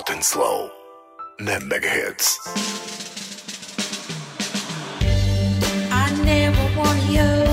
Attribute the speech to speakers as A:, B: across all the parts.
A: Hot and Slow na Megahits.
B: I never want you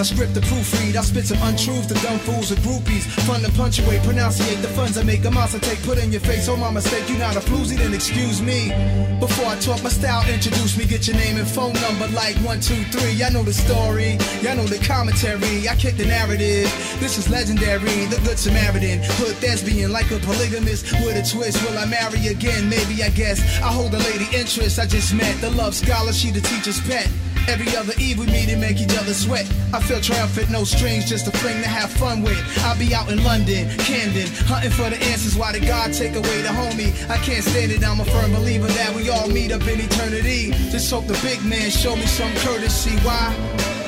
C: not a script to proofread. I spit some untruths to dumb fools and groupies. Fun to punctuate, pronunciate the funds I make. A monster take, put in your face. Oh, my mistake, you not a floozy, then excuse me. Before I talk my style, introduce me, get your name and phone number like one, two, three. Y'all know the story, y'all know the commentary. I kick the narrative. This is legendary, the good Samaritan. Hood thespian, like a polygamist with a twist. Will I marry again? Maybe, I guess. I hold a lady interest I just met. The love scholar, she the teacher's pet. Every other eve we meet and make each other sweat. I feel triumphant, no strings, just a fling to have fun with. I'll be out in London, Camden, hunting for the answers. Why did God take away the homie? I can't stand it, I'm a firm believer that we all meet up in eternity. Just hope the big man show me some courtesy. Why?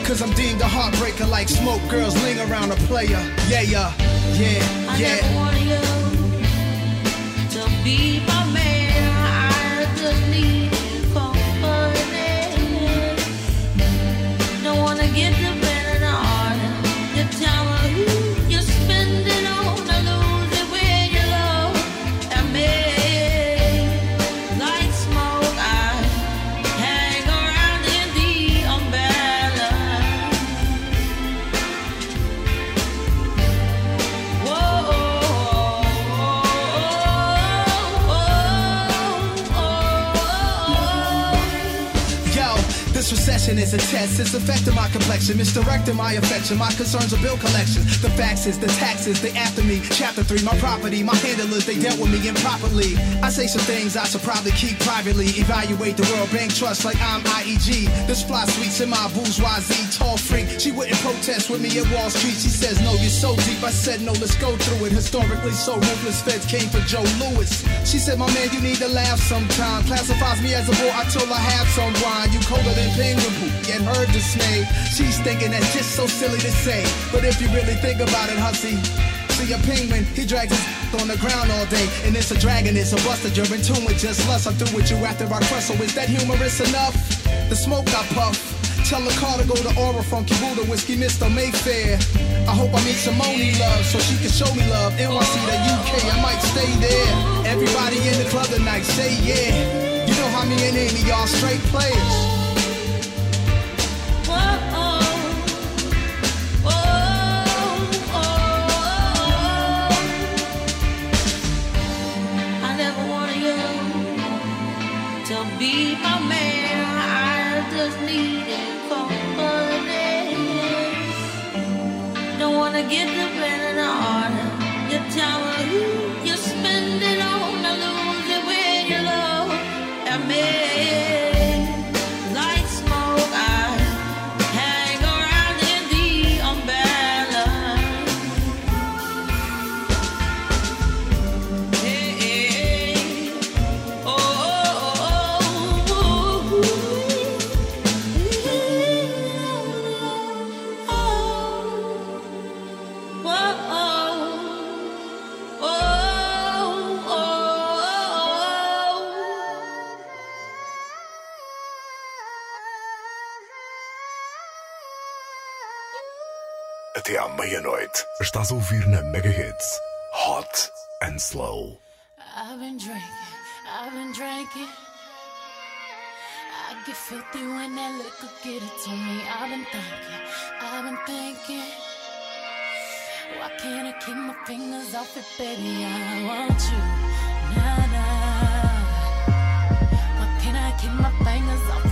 C: Cause I'm deemed a heartbreaker like smoke. Girls ling around a player. Yeah, yeah, yeah,
B: I
C: yeah.
B: never wanted you to be my man. Wanna get dependent
C: a test. It's affecting my complexion, misdirecting my affection. My concerns are bill collection. The is the taxes, they after me. Chapter three, my property, my handlers, they dealt with me improperly. I say some things I should probably keep privately. Evaluate the World Bank Trust like I'm IEG. This fly sweets in my bourgeoisie, tall freak. She wouldn't protest with me at Wall Street. She says, No, you're so deep. I said, No, let's go through it. Historically, so ruthless feds came for Joe Louis. She said, My man, you need to laugh sometime. Classifies me as a boy until I have some wine. You colder than penguin poop, yet her dismay. She's thinking that's just so silly to say. But if you really think about it, hussy. See a penguin, he drags his on the ground all day. And it's a dragon, it's a buster, you're in tune with just lust. I'm through with you after I crush. So is that humorous enough? The smoke I puff. Tell the car to go to Aura Funky Buddha Whiskey Mr. Mayfair. I hope I meet Simone love so she can show me love. NYC to UK, I might stay there. Everybody in the club tonight, say yeah. You know how me and Amy, y'all straight players.
B: Don't
A: meia-noite, estás a ouvir na Megahits Hot and Slow.
B: I've been drinking, I've been drinking. I get filthy when that liquor get it to me. I've been thinking, I've been thinking. Why can't I keep my fingers off it, baby? I want you, nah nah. Why can't I keep my fingers off it,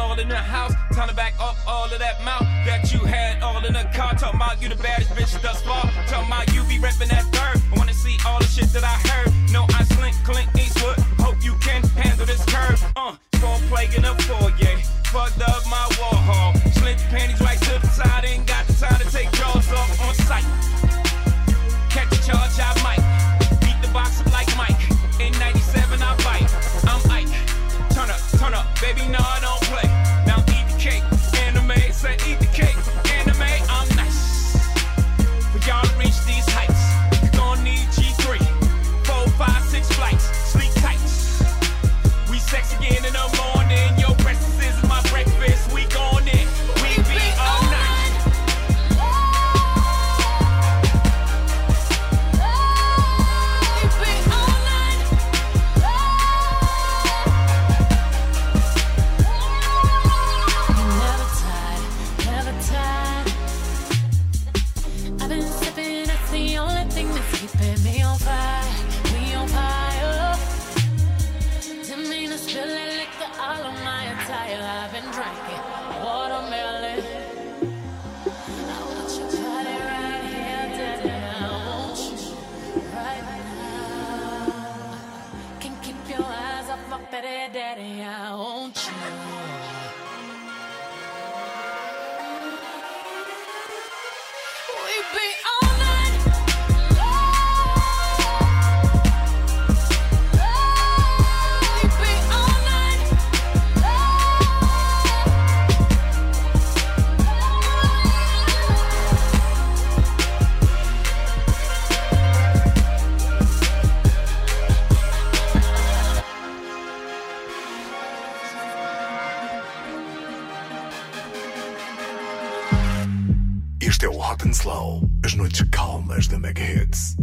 D: all in the
E: house. Time to back up all of that mouth that you had all in the car. Talking about you the baddest bitch thus far. Talking about you be reppin' that third. I wanna see all the shit that I heard. No, I slink Clint Eastwood. Hope you can handle this curve. Uh, fall plague in foyer. Fucked up my war hall. Slink panties right to the side. Ain't got the time to take jaws off on sight. Baby, no, I don't play.
F: and Slow. As noites calmas da Mega Hits.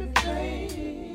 G: Me play.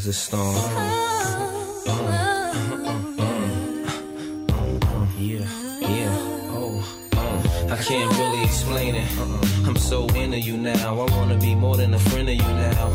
H: Desert storm. Yeah, yeah, oh, oh. I can't really explain it. I'm so into you now. I wanna be more than a friend of you now.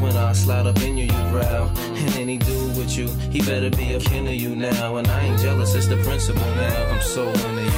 H: when I slide up in you, you growl. And any dude with you, he better be a kin of you now. And I ain't jealous, it's the principle now. I'm so into you.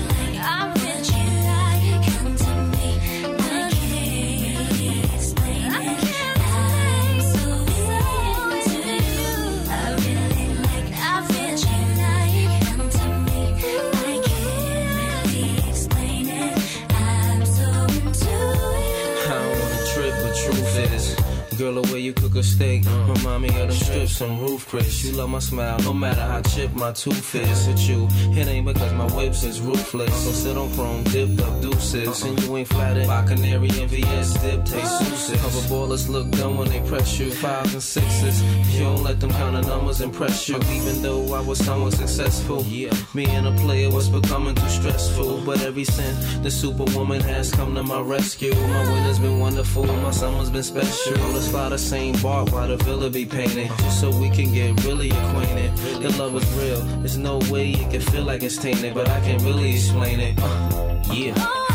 H: Girl, the way you cook a steak uh. remind me of them strips and Ruth's Chris. You love my smile, no matter how chipped my tooth is. With you, it ain't because my whips is ruthless. So sit on chrome, dipped up deuces, uh-uh. and you ain't flattered by canary and VS dip taste uh. suited. Cover ballers look dumb when they press you. Fives and sixes, you don't let them kind of numbers impress you. Uh. Even though I was somewhat successful, yeah, me and a player was becoming too stressful. But every since the superwoman has come to my rescue, my winter's been wonderful, my summer's been special. Let's fly the same bar while the villa be painted, so we can get really acquainted. The love is real, there's no way it can feel like it's tainted, but I can't really explain it. Uh, yeah.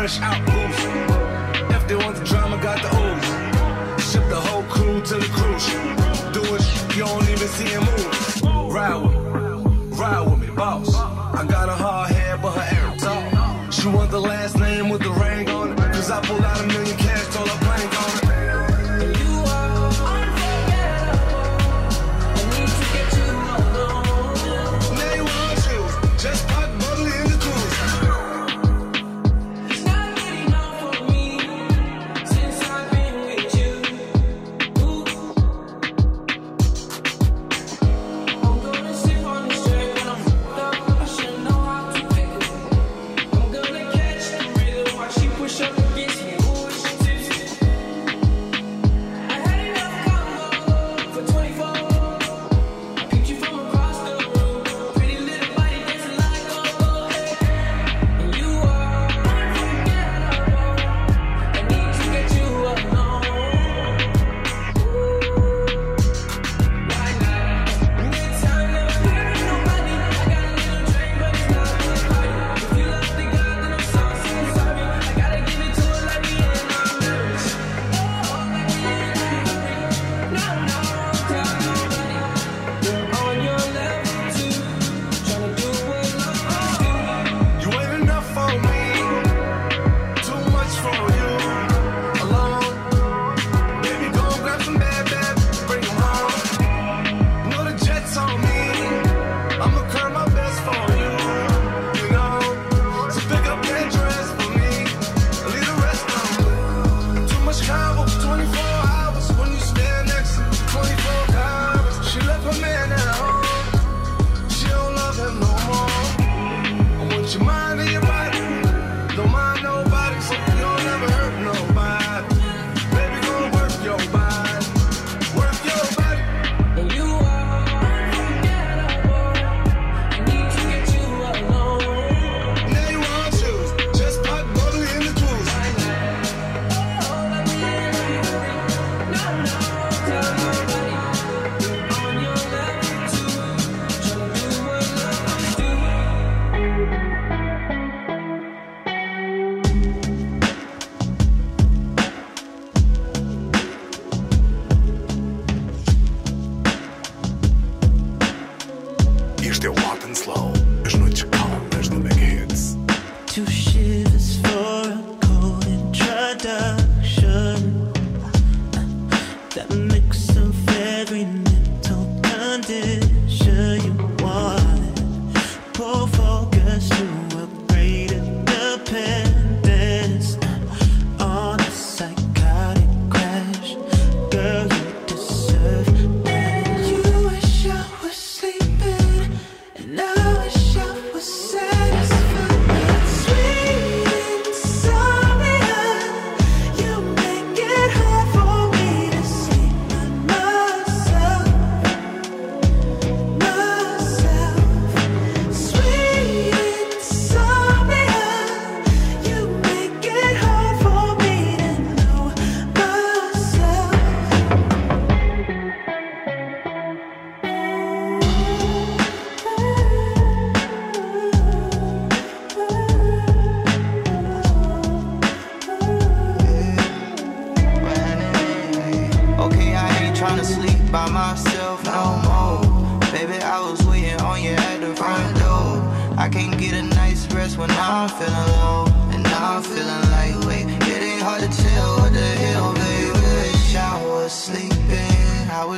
I: fresh
J: out.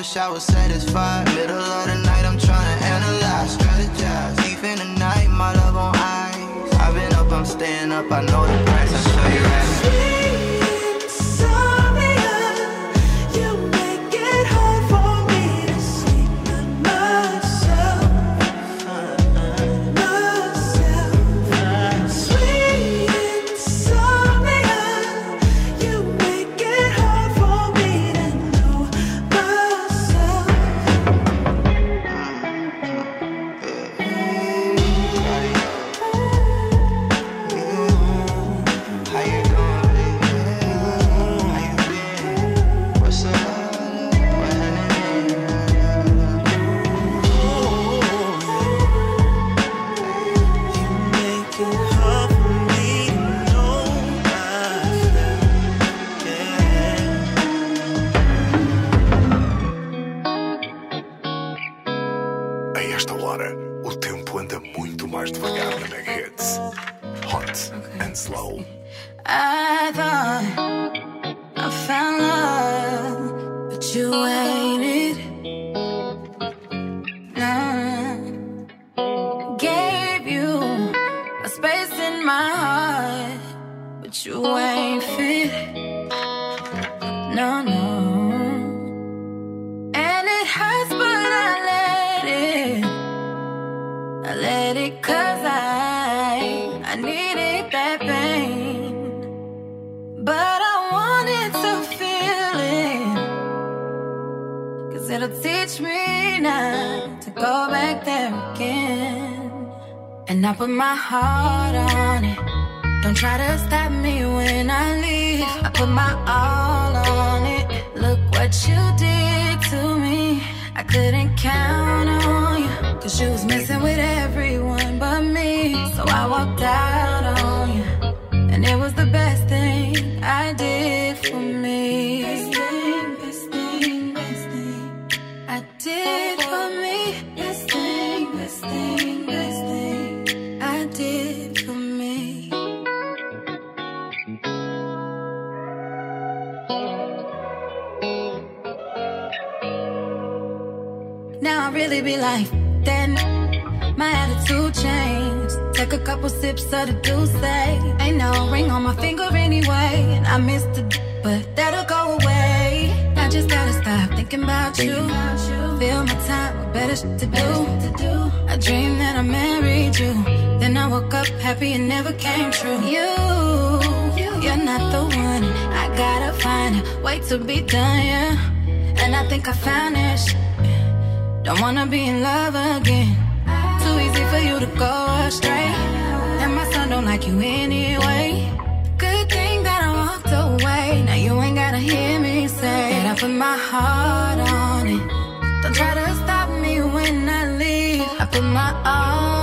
K: wish I was satisfied.
F: Middle of the night, I'm trying to analyze, strategize. Deep in the night, my love on ice. I've been up, I'm staying up, I know the
L: No, no. And it hurts, but I let it. I let it cause I, I needed that pain. But I wanted to feel it. Cause it'll teach me not to go back there again. And I put my heart on it. Don't try to stop me when I leave. I put my all what you did to me. I couldn't count on you. Cause you was messing with everyone but me. So I walked out on you. And it was the best thing I did for me. Really be like, then my attitude changed. Take a couple sips of the juice, eh? ain't no ring on my finger anyway. And I missed it, but that'll go away. I just gotta stop thinking about you. Fill my time with better shit to do. I dreamed that I married you. Then I woke up happy and never came true. You, you're not the one. I gotta find a way to be done, yeah. And I think I found shit. Don't wanna be in love again. Too easy for you to go astray. And my son don't like you anyway. Good thing that I walked away. Now you ain't gotta hear me say that I put my heart on it. Don't try to stop me when I leave. I put my all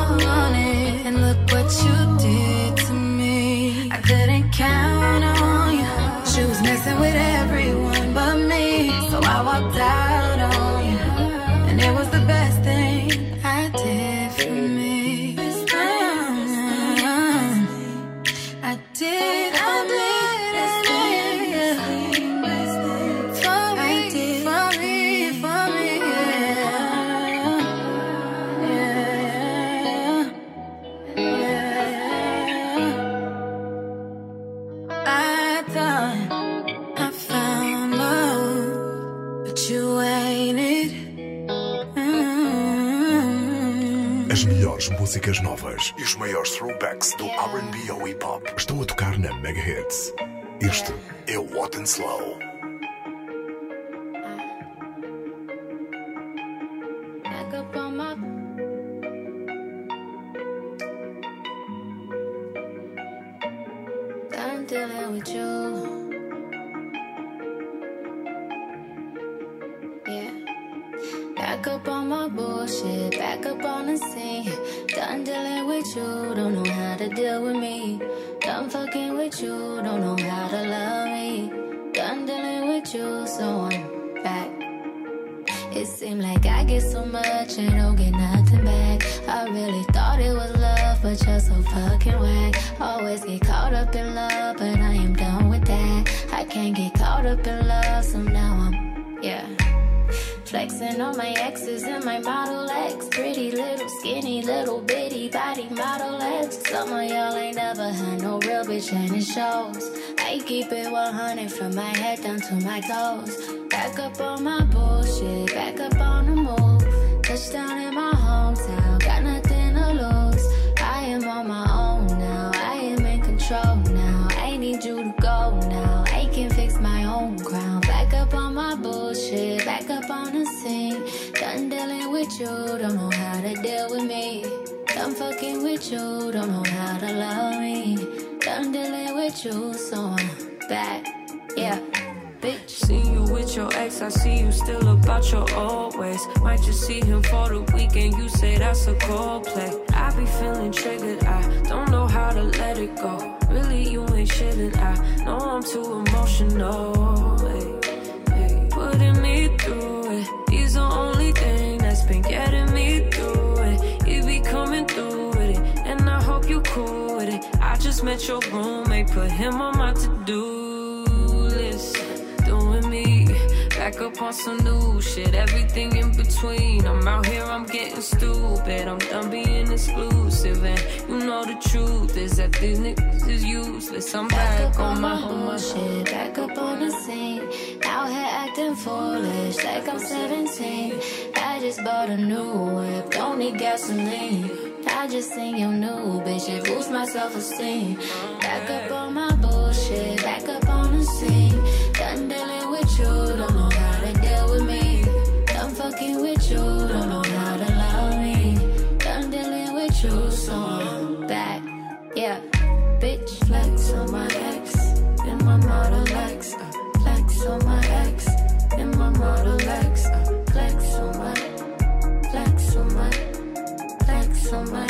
M: músicas novas e os maiores throwbacks do R&B ao hip hop estão a tocar na Mega Hits. Este é o What and Slow.
L: On my exes and my Model X. Pretty little, skinny, little bitty body Model X. Some of y'all ain't never had no real bitch and it shows. I keep it 100 from my head down to my toes. Back up on my bullshit, back up on the move. Touchdown in my you, don't know how to deal with me. Done fucking with you, don't know how to love me. Done dealing with you, so I'm back. Yeah, bitch.
N: See you with your ex, I see you still about your old ways. Might just see him for the weekend, you say that's a cold play. I be feeling triggered, I don't know how to let it go. Really, you ain't shitting, I know I'm too emotional. been getting me through it. You be coming through with it, and I hope you cool with it. I just met your roommate, put him on my to do up on some new shit. Everything in between. I'm out here, I'm getting stupid. I'm done being exclusive. And you know the truth is that these niggas is useless. I'm back,
O: back
N: on, on my
O: whole shit. Back up on the scene. Out here acting foolish like I'm 17. I just bought a new whip. Don't need gasoline. I just seen your new bitch. It boosts my self esteem. Back up on my bullshit. Back up on the scene. Done dealing with you. Don't you, don't know how to love me. Done dealing with you, so I'm back. Yeah, bitch, flex on my ex, in my Model X. Uh, flex on my ex, in my Model X. Uh, flex on my, flex on my, flex on my.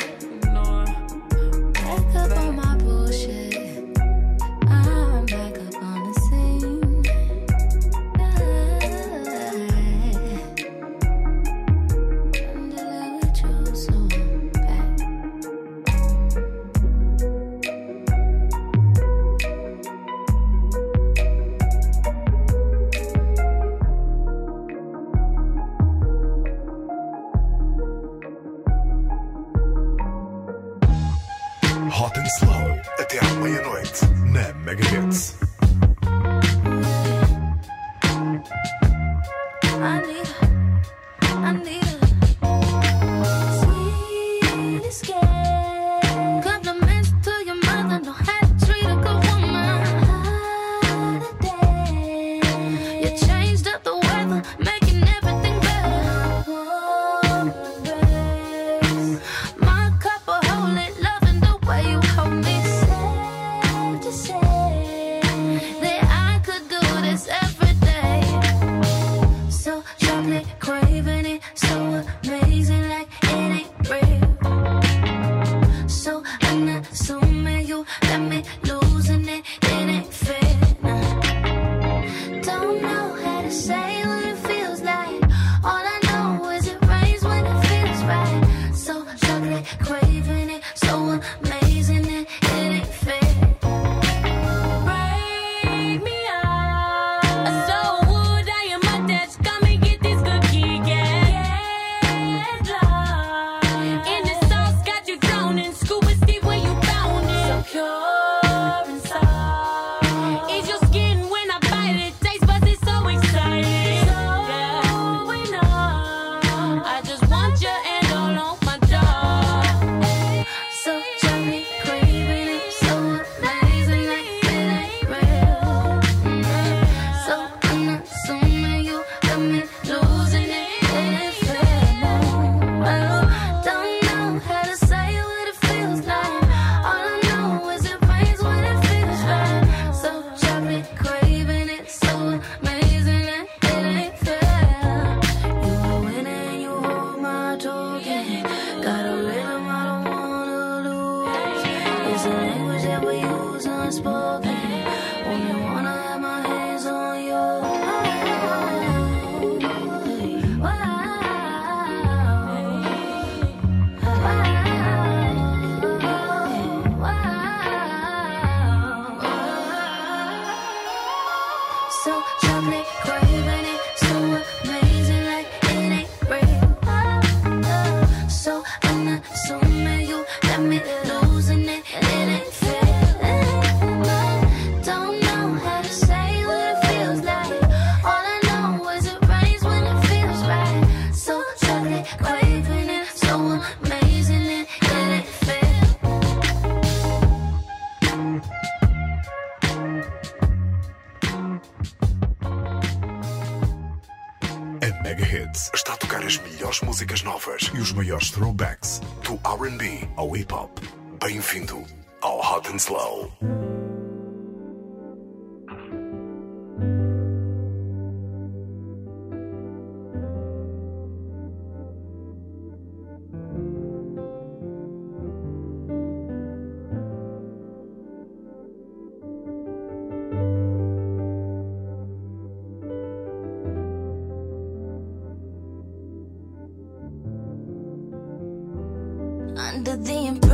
M: Throwbacks to R&B a hip hop. Bem-vindo ao Hot and Slow.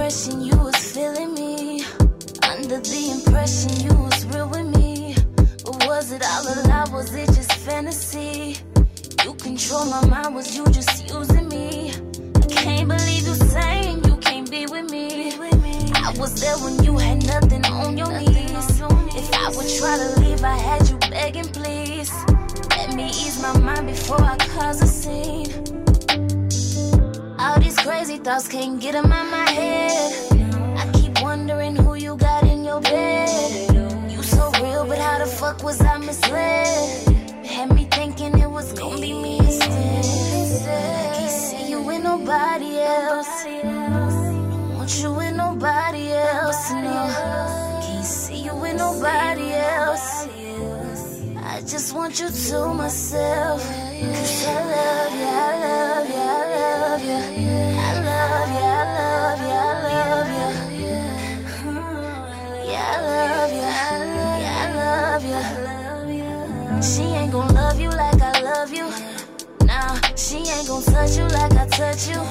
O: impression you was feeling me. Under the impression you was real with me. But was it all a lie? Was it just fantasy? You control my mind, was you just using me? I can't believe you saying you can't be with me. I was there when you had nothing on your knees. If I would try to leave, I had you begging, please. Let me ease my mind before I cause a scene. All these crazy thoughts can't get them out my head. I keep wondering who you got in your bed. You so real, but how the fuck was I misled? Had me thinking it was gonna be me instead. Can't see you with nobody else. Want you with nobody else, no. Can't see you with nobody else. I just want you to myself. Cause I love She ain't gon' love you like I love you. Nah, she ain't gon' touch you like I touch you.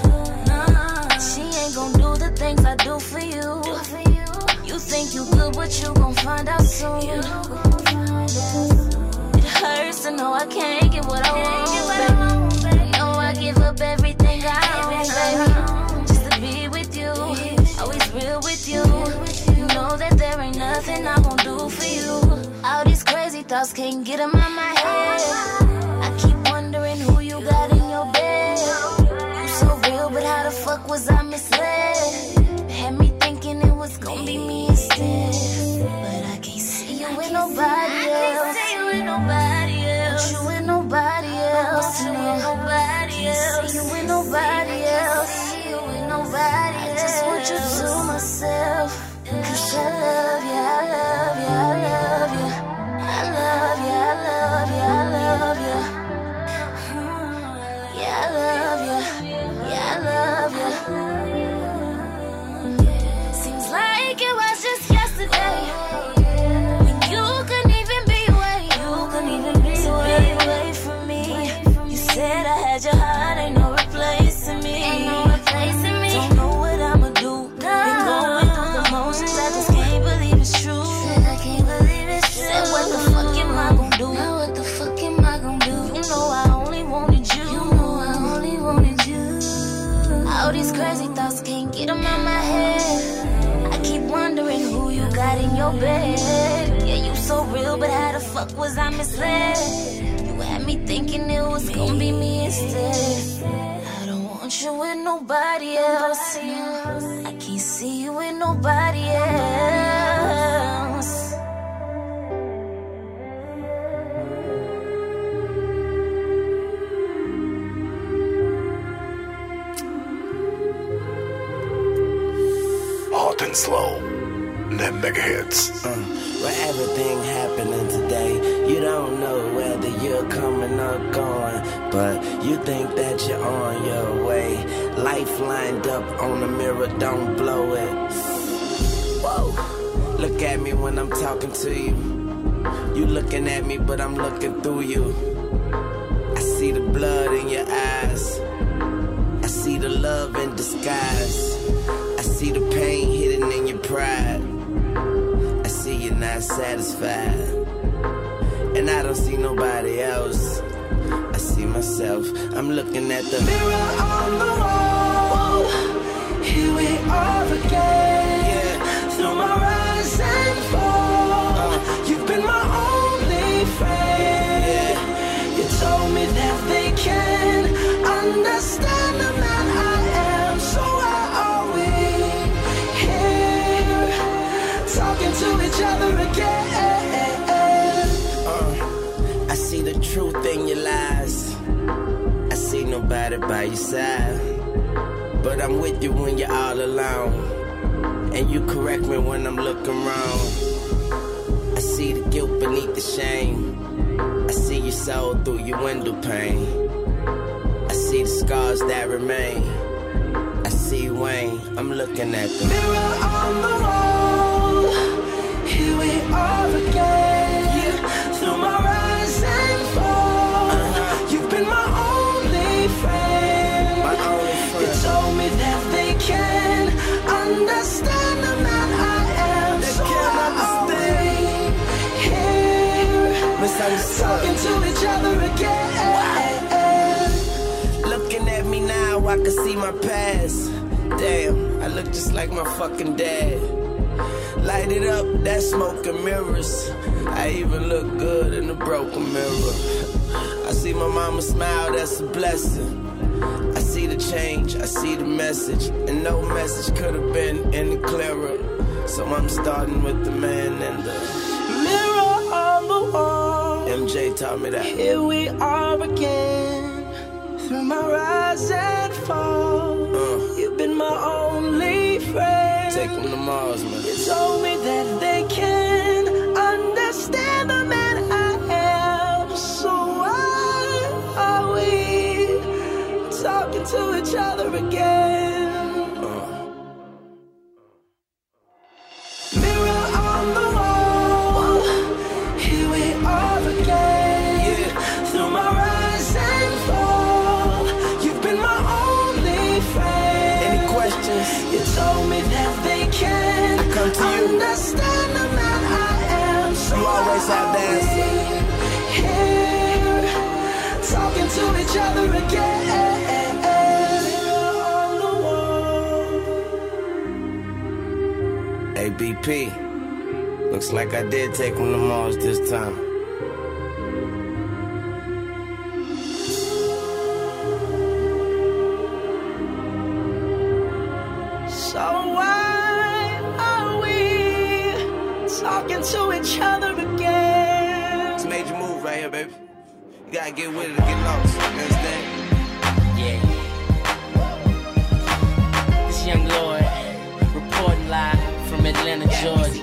O: Nah, she ain't gon' do the things I do for you. You think you good, but you gon' find out soon. It hurts to know I can't get what I want, baby. Know I give up everything I baby. Just to be with you, always real with you. You know that there ain't nothing I won't do for you. All these crazy thoughts can't get them out my head. I keep wondering who you got in your bed. You so real, but how the fuck was I misled? Had me thinking it was gonna be me instead. But I can't see you with nobody else. See you with nobody else. You with nobody else. No. Nobody else. See you with nobody else. You with nobody else. I just want you to myself. Cause I love you, I love you, love your bed. Yeah, you so real, but how the fuck was I misled? You had me thinking it was gonna be me instead. I don't want you with nobody else. I can't see you with nobody else.
M: Hot and slow. Na Megahits.
P: Uh, where everything happening today, you don't know whether you're coming or going, but you think that you're on your way. Life lined up on the mirror, don't blow it. Whoa, look at me when I'm talking to you. You looking at me, but I'm looking through you. I see the blood in your eyes. I see the love in disguise. I see the pain hidden in your pride. I see you're not satisfied. And I don't see nobody else. I see myself. I'm looking at the mirror on the wall. Here we are again. Through my rise and fall. Uh. You've been my only friend. You told me that they can understand by your side. But I'm with you when you're all alone. And you correct me when I'm looking wrong. I see the guilt beneath the shame. I see your soul through your window pane. I see the scars that remain. I see Wayne, I'm looking at the mirror on the wall. Here we are again.
F: Talking to each other again.
P: Looking at me now, I can see my past. Damn, I look just like my fucking dad. Light it up, that smoke and mirrors. I even look good in the broken mirror. I see my mama smile, that's a blessing. I see the change, I see the message, and no message could have been any clearer. So I'm starting with the man and the MJ taught me that.
F: Here we are again. Through my rise and fall. Uh. You've been my only friend.
P: Take them to Mars, man.
F: You told me that they can understand the man I am. So why are we talking to each other again? Each other again. On the wall.
P: Hey, BP. Looks like I did take him to Mars this time. Gotta get with it get lost. Understand?
Q: Yeah. This young Lord reporting live from Atlanta, Georgia.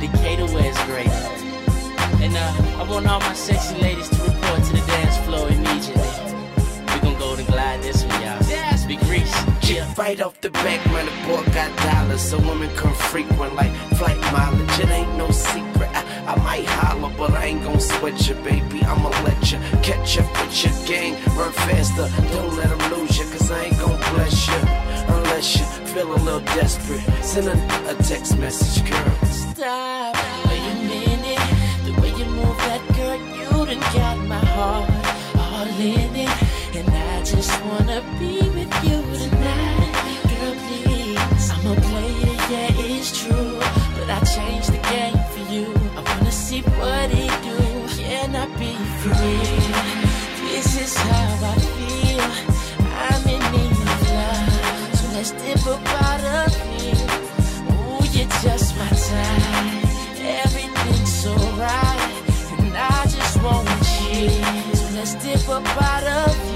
Q: Decatur, where it's great. And uh, I want all my sexy ladies to report to the dance floor immediately. We gon' go to glide this one, y'all. Yes, big Reese.
P: Yeah. Right off the back, man, the boy got dollars, so women come frequent like flight mileage. It ain't no secret. I, I might holler, but I ain't gon' sweat you, baby. I'ma let you catch up with your gang. Run faster, don't let them lose you, cause I ain't gon' bless you. Unless you feel a little desperate. Send a, a text message, girl.
Q: Stop. Wait a minute. The way you move that girl, you done got my heart all in it. And I just wanna be with you tonight. Girl, please. I'm a player, yeah, it's true. But I changed the game I be free? This is how I feel. I'm in need of love. So let's dip of here. Ooh, you're just my type. Everything's so right. And I just want you. So let's dip up out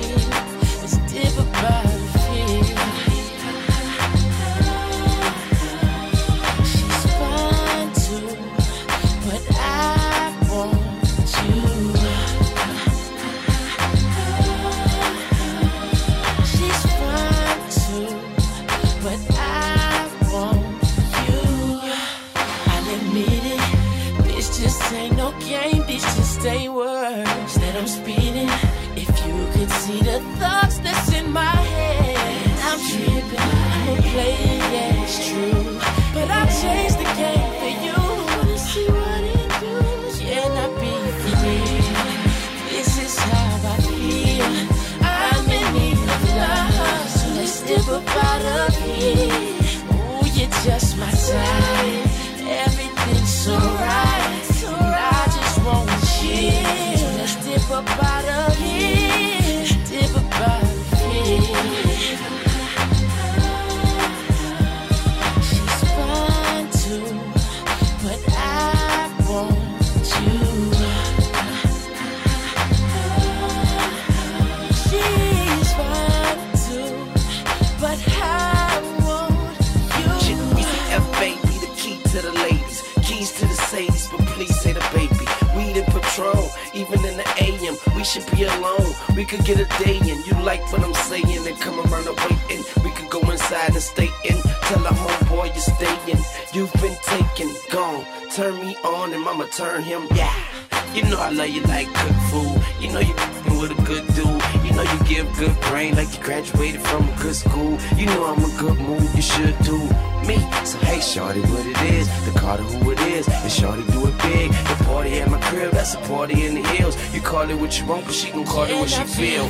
Q: you
P: like cook food. You know you with a good dude. You know you give good brain like you graduated from a good school. You know I'm a good move, you should do me. So hey, shorty, what it is? The Carter who it is, and shorty do it big. The party at my crib,
Q: That's a party in the hills. You call it what you want, but she gon' call it what she feel.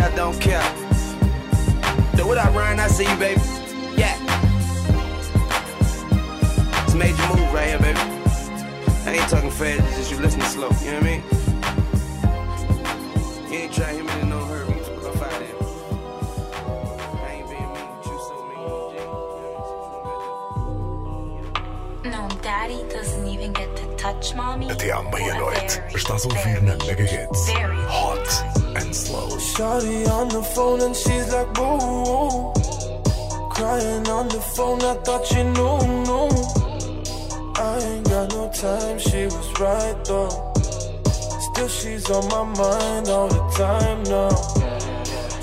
Q: Long hair, don't care. So what up, Ryan? I see you, baby. Yeah. It's a major move right here, baby. I ain't talking fast, it's just you listening slow, you know what I mean? You ain't trying to hit me in no hurry. Go. I ain't being mean, but you so mean,
R: No, daddy doesn't even get to touch mommy.
A: Até à meia-noite, estás a ouvir na Mega Hits Hot and Slow.
S: Shawty on the phone and she's like, boo. Crying on the phone, I thought you knew, knew. I ain't got no time, she was right though. Still, she's on my mind all the time now.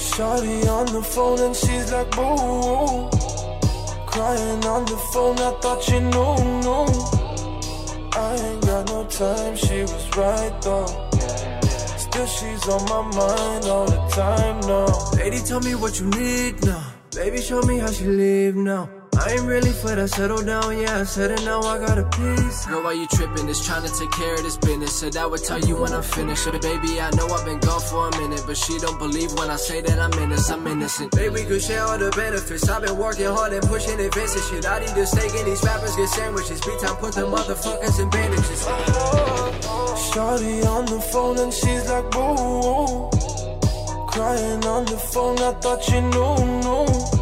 S: Shawty on the phone and she's like, boo. Crying on the phone, I thought you knew, knew. I ain't got no time, she was right though. Still, she's on my mind all the time now.
F: Lady, tell me what you need now. Baby, show me how she live now. I ain't really for that settle down, yeah. I said it now, I got a piece.
J: Girl, why you tripping? Just trying to take care of this business. Said I would tell you when I'm finished. So, baby, I know I've been gone for a minute, but she don't believe when I say that I'm innocent. I'm innocent.
F: Baby, we could share all the benefits. I've been working hard and pushing and shit. I need to steak and these rappers get sandwiches. Beat time, put the motherfuckers in bandages.
S: Shawty on the phone and she's like, boo. Crying on the phone, I thought you knew, knew.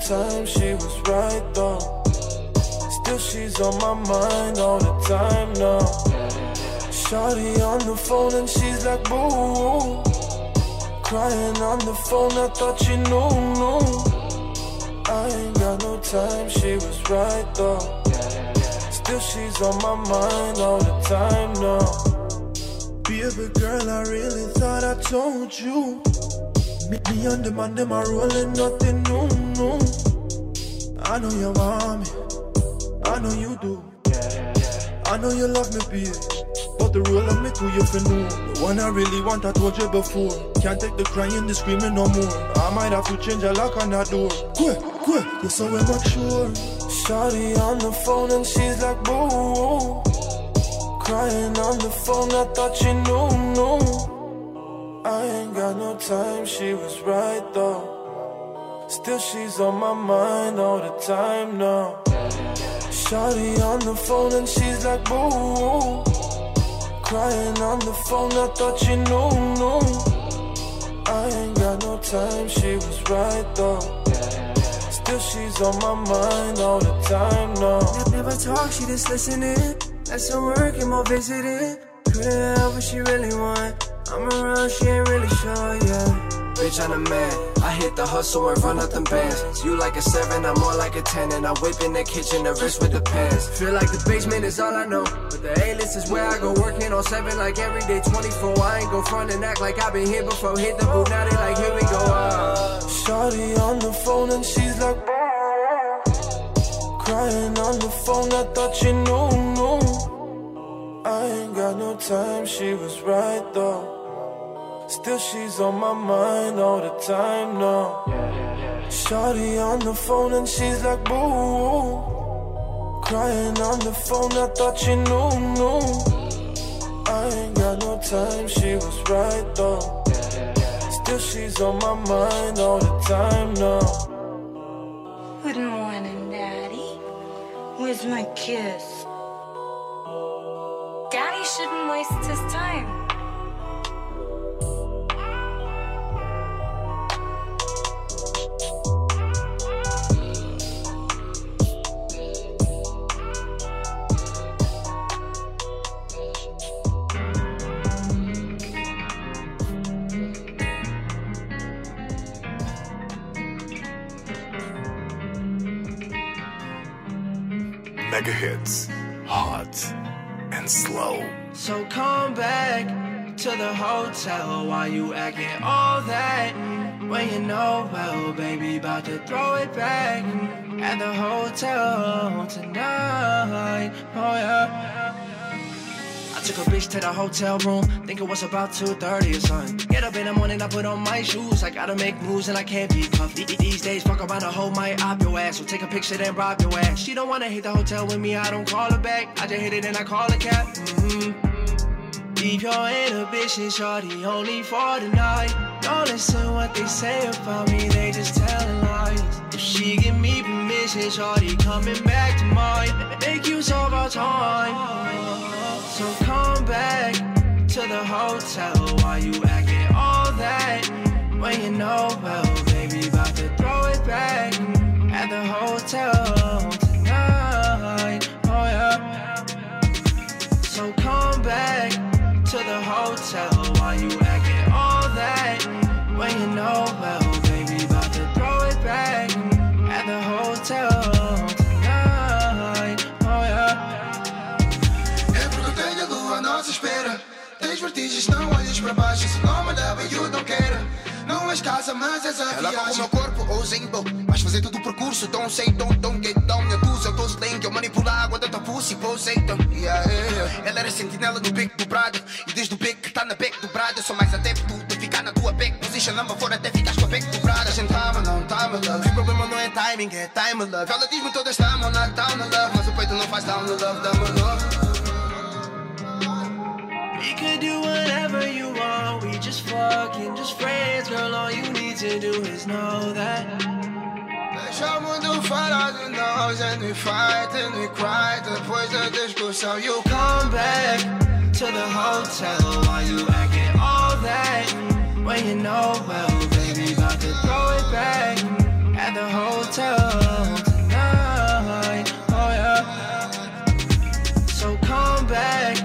S: Time, she was right though. Still, she's on my mind all the time now. Shawty on the phone and she's like, boo. Crying on the phone, I thought you knew, knew. I ain't got no time, she was right though. Still, she's on my mind all the time now. Baby girl, I really thought I told you. Meet me man, them are rolling nothing new. I know you want me, I know you do. I know you love me, babe. But the role of me to you for know. The one I really want, I told you before. Can't take the crying, the screaming no more. I might have to change a lock on that door. Quick, quick, you're so immature. Shawty on the phone and she's like, boo. Crying on the phone, I thought you knew, knew. I ain't got no time, she was right though. Still, she's on my mind all the time now. Shawty on the phone and she's like, boo. Crying on the phone, I thought you knew, knew. I ain't got no time, she was right though. Still, she's on my mind all the time now.
F: Never talk, she just listening. That's some work and more visiting. Couldn't help what she really want. I'm around, she ain't really sure, yeah.
J: Bitch, I'm a man. I hit the hustle and run up them bands. You like a seven, I'm more like a ten. And I whip in the kitchen, the wrist with the pants.
F: Feel like the basement is all I know. But the A-list is where I go working on seven like every day 24. I ain't go front and act like I've been here before. Hit the boot, now they like, here we go. Uh.
S: Shawty on the phone and she's like, crying on the phone. I thought you knew, knew. I ain't got no time, she was right though. Still, she's on my mind all the time now. Shawty on the phone and she's like, boo. Crying on the phone, I thought you knew, knew. I ain't got no time, she was right though. Still, she's on my mind all the time now.
R: Good morning, Daddy. Where's my kiss? Daddy shouldn't waste his time.
F: The hotel while you acting all that. When you know well, baby, about to throw it back at the hotel tonight. Oh yeah. I took a bitch to the hotel room, think it was about 2.30 or something. Get up in the morning, I put on my shoes. I gotta make moves and I can't be cuffed. These days, fuck around, a hoe might op your ass. So take a picture, then rob your ass. She don't wanna hit the hotel with me, I don't call her back. I just hit it and I call a cab. Mm-hmm. Leave your inhibitions, shorty, only for the night. Don't listen what they say about me, they just telling lies. If she give me permission, shorty, coming back to mine. Make use of our time. So come back to the hotel while you acting all that. When you know well, baby, about to throw it back at the hotel tonight. Oh yeah. So come back to the hotel while you acting all that. When you know well, baby, about to throw it back at the hotel tonight. Oh yeah.
T: É porque eu tenho a lua à nossa espera. Tens vertigens, não olhes para baixo. Se não me leva, you don't care. Não és casa, mas és a
U: Ela
T: viagem.
U: com o meu corpo, ousem bo Vais fazer todo o percurso, don't say, don't, don't get down Minha tusa, eu tô slang, eu manipulo a água da tua pussy, posei, então yeah, yeah. Ela era sentinela do beco do Prado E desde o beco que tá na beco dobrado Eu sou mais adepto de ficar na tua beco. Position number fora até ficares com a beco dobrada A gente tama, não tama, love. O problema não é timing, é time, love. Ela diz-me todas tamo, not down, love. Mas o peito não faz down, love, dama, love.
F: We could do whatever you want, we just fucking just friends, girl. All you need to do is know that.
T: Deixa o mundo falar de nós And we fight and we cry Depois da discussão You
F: Come back to the hotel while you acting all that. When you know well, baby, about to throw it back at the hotel tonight. Oh yeah. So come back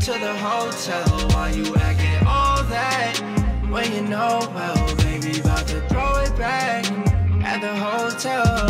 F: to the hotel while you acting all that. When you know well, tell.